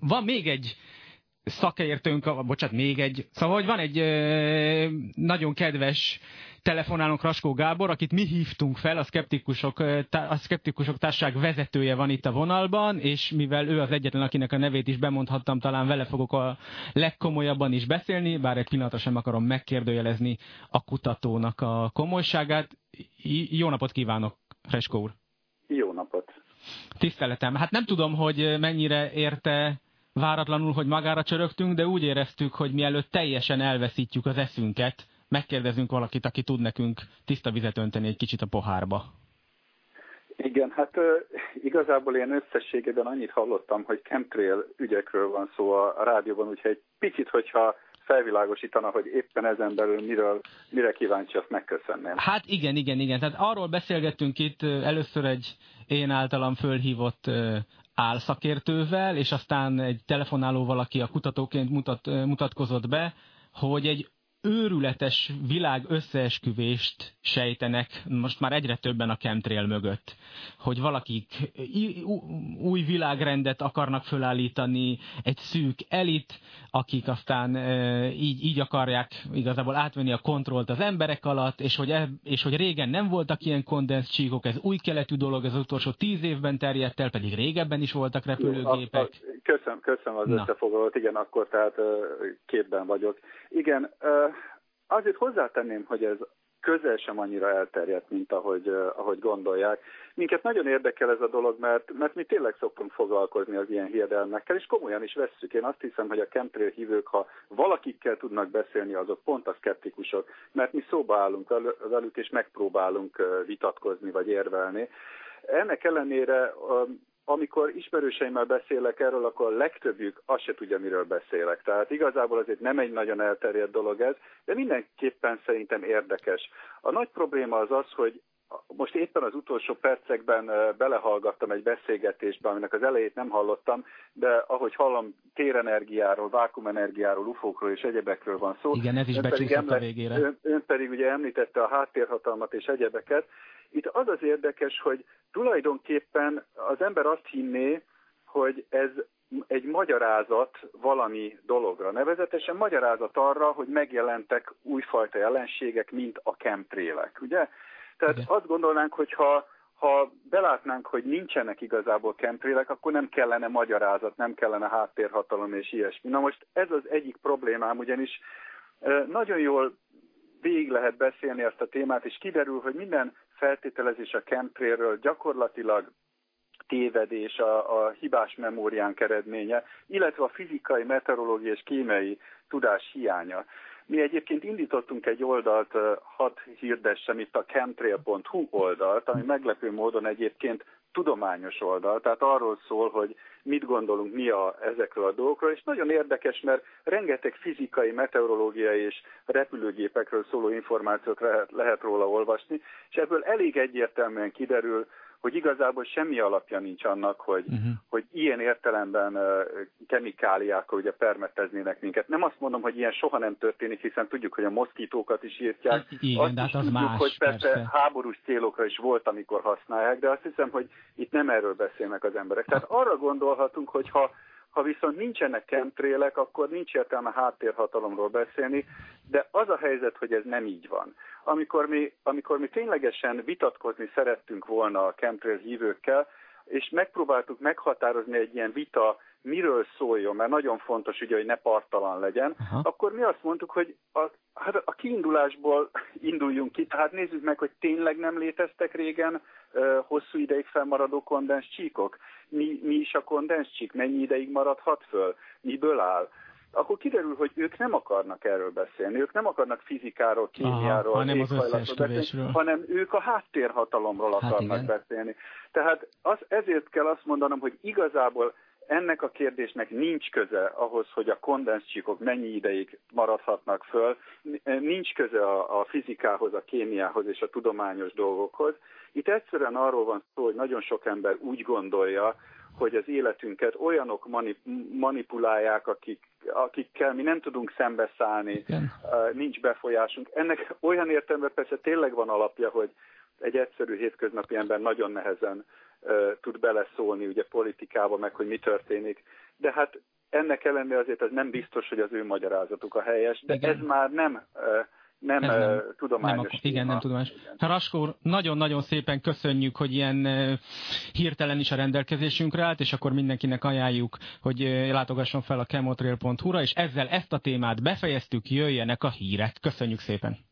van még egy szakértőnk, bocsánat, még egy, szóval hogy van egy ö, nagyon kedves telefonálunk Raskó Gábor, akit mi hívtunk fel, a Skeptikusok, a Skeptikusok Társaság vezetője van itt a vonalban, és mivel ő az egyetlen, akinek a nevét is bemondhattam, talán vele fogok a legkomolyabban is beszélni, bár egy pillanatra sem akarom megkérdőjelezni a kutatónak a komolyságát. Jó napot kívánok, Reskó úr! Tiszteletem. Hát nem tudom, hogy mennyire érte váratlanul, hogy magára csörögtünk, de úgy éreztük, hogy mielőtt teljesen elveszítjük az eszünket, megkérdezünk valakit, aki tud nekünk tiszta vizet önteni egy kicsit a pohárba. Igen, hát igazából én összességében annyit hallottam, hogy chemtrail ügyekről van szó a rádióban, úgyhogy egy picit, hogyha felvilágosítana, hogy éppen ezen belül miről, mire kíváncsi, azt megköszönném. Hát igen, igen, igen. Tehát arról beszélgettünk itt először egy én általam fölhívott álszakértővel, és aztán egy telefonálóval, aki a kutatóként mutat, mutatkozott be, hogy egy őrületes világ összeesküvést sejtenek most már egyre többen a chemtrail mögött. Hogy valakik új világrendet akarnak fölállítani, egy szűk elit, akik aztán így, így akarják igazából átvenni a kontrollt az emberek alatt, és hogy, e, és hogy régen nem voltak ilyen kondenszcsíkok, ez új keletű dolog, az utolsó tíz évben terjedt el, pedig régebben is voltak repülőgépek. Köszönöm, köszönöm az összefoglalót, igen, akkor tehát képben vagyok. Igen, Azért hozzátenném, hogy ez közel sem annyira elterjedt, mint ahogy, ahogy gondolják. Minket nagyon érdekel ez a dolog, mert, mert mi tényleg szoktunk foglalkozni az ilyen hiedelmekkel, és komolyan is vesszük. Én azt hiszem, hogy a chemtrail hívők, ha valakikkel tudnak beszélni, azok pont a szkeptikusok, mert mi szóba állunk velük, és megpróbálunk vitatkozni vagy érvelni. Ennek ellenére amikor ismerőseimmel beszélek erről, akkor a legtöbbjük azt se tudja, miről beszélek. Tehát igazából azért nem egy nagyon elterjedt dolog ez, de mindenképpen szerintem érdekes. A nagy probléma az az, hogy most éppen az utolsó percekben belehallgattam egy beszélgetésbe, aminek az elejét nem hallottam, de ahogy hallom, térenergiáról, vákumenergiáról, ufókról és egyebekről van szó. Igen, ez is becsúszott a végére. Ön, ön pedig ugye említette a háttérhatalmat és egyebeket. Itt az az érdekes, hogy tulajdonképpen az ember azt hinné, hogy ez egy magyarázat valami dologra. Nevezetesen magyarázat arra, hogy megjelentek újfajta jelenségek, mint a chemtrailek, ugye? Tehát Igen. azt gondolnánk, hogy ha, ha belátnánk, hogy nincsenek igazából chemtrailek, akkor nem kellene magyarázat, nem kellene háttérhatalom és ilyesmi. Na most ez az egyik problémám, ugyanis nagyon jól végig lehet beszélni ezt a témát, és kiderül, hogy minden feltételezés a chemtrailről gyakorlatilag tévedés, a, a hibás memóriánk eredménye, illetve a fizikai, meteorológiai és kémiai tudás hiánya. Mi egyébként indítottunk egy oldalt, hat hirdessem itt a chemtrail.hu oldalt, ami meglepő módon egyébként tudományos oldal, tehát arról szól, hogy mit gondolunk mi a, ezekről a dolgokról, és nagyon érdekes, mert rengeteg fizikai, meteorológiai és repülőgépekről szóló információt lehet, lehet róla olvasni, és ebből elég egyértelműen kiderül, hogy igazából semmi alapja nincs annak, hogy, uh-huh. hogy ilyen értelemben uh, kemikáliákkal ugye permeteznének minket. Nem azt mondom, hogy ilyen soha nem történik, hiszen tudjuk, hogy a moszkítókat is írtják. Hát igen, azt de hát az tudjuk, más, hogy persze, persze háborús célokra is volt, amikor használják, de azt hiszem, hogy itt nem erről beszélnek az emberek. Tehát arra gondolhatunk, hogy ha ha viszont nincsenek chemtrailek, akkor nincs értelme háttérhatalomról beszélni, de az a helyzet, hogy ez nem így van. Amikor mi, amikor mi ténylegesen vitatkozni szerettünk volna a chemtrail hívőkkel, és megpróbáltuk meghatározni egy ilyen vita miről szóljon, mert nagyon fontos ugye, hogy ne partalan legyen, Aha. akkor mi azt mondtuk, hogy a, hát a kiindulásból induljunk ki, tehát nézzük meg, hogy tényleg nem léteztek régen hosszú ideig felmaradó kondenscsíkok. Mi, mi is a kondenscsík, mennyi ideig maradhat föl, miből áll akkor kiderül, hogy ők nem akarnak erről beszélni, ők nem akarnak fizikáról, kémiáról, Aha, hanem, az beszélni, hanem ők a háttérhatalomról hát akarnak igen. beszélni. Tehát az, ezért kell azt mondanom, hogy igazából ennek a kérdésnek nincs köze ahhoz, hogy a kondenscsíkok mennyi ideig maradhatnak föl, nincs köze a, a fizikához, a kémiához és a tudományos dolgokhoz. Itt egyszerűen arról van szó, hogy nagyon sok ember úgy gondolja, hogy az életünket olyanok manipulálják, akik, akikkel mi nem tudunk szembeszállni, Igen. nincs befolyásunk. Ennek olyan értelemben persze tényleg van alapja, hogy egy egyszerű hétköznapi ember nagyon nehezen tud beleszólni ugye politikába, meg hogy mi történik. de hát ennek ellenére azért ez nem biztos, hogy az ő magyarázatuk a helyes, de Igen. ez már nem nem, nem tudományos. Nem, igen, nem tudományos. Raskó nagyon-nagyon szépen köszönjük, hogy ilyen hirtelen is a rendelkezésünkre állt, és akkor mindenkinek ajánljuk, hogy látogasson fel a chemotrail.hu-ra, és ezzel ezt a témát befejeztük, jöjjenek a hírek. Köszönjük szépen!